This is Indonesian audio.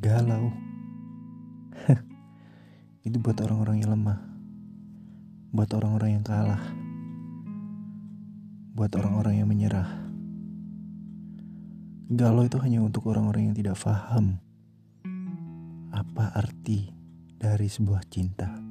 galau. itu buat orang-orang yang lemah. Buat orang-orang yang kalah. Buat orang-orang yang menyerah. Galau itu hanya untuk orang-orang yang tidak paham apa arti dari sebuah cinta.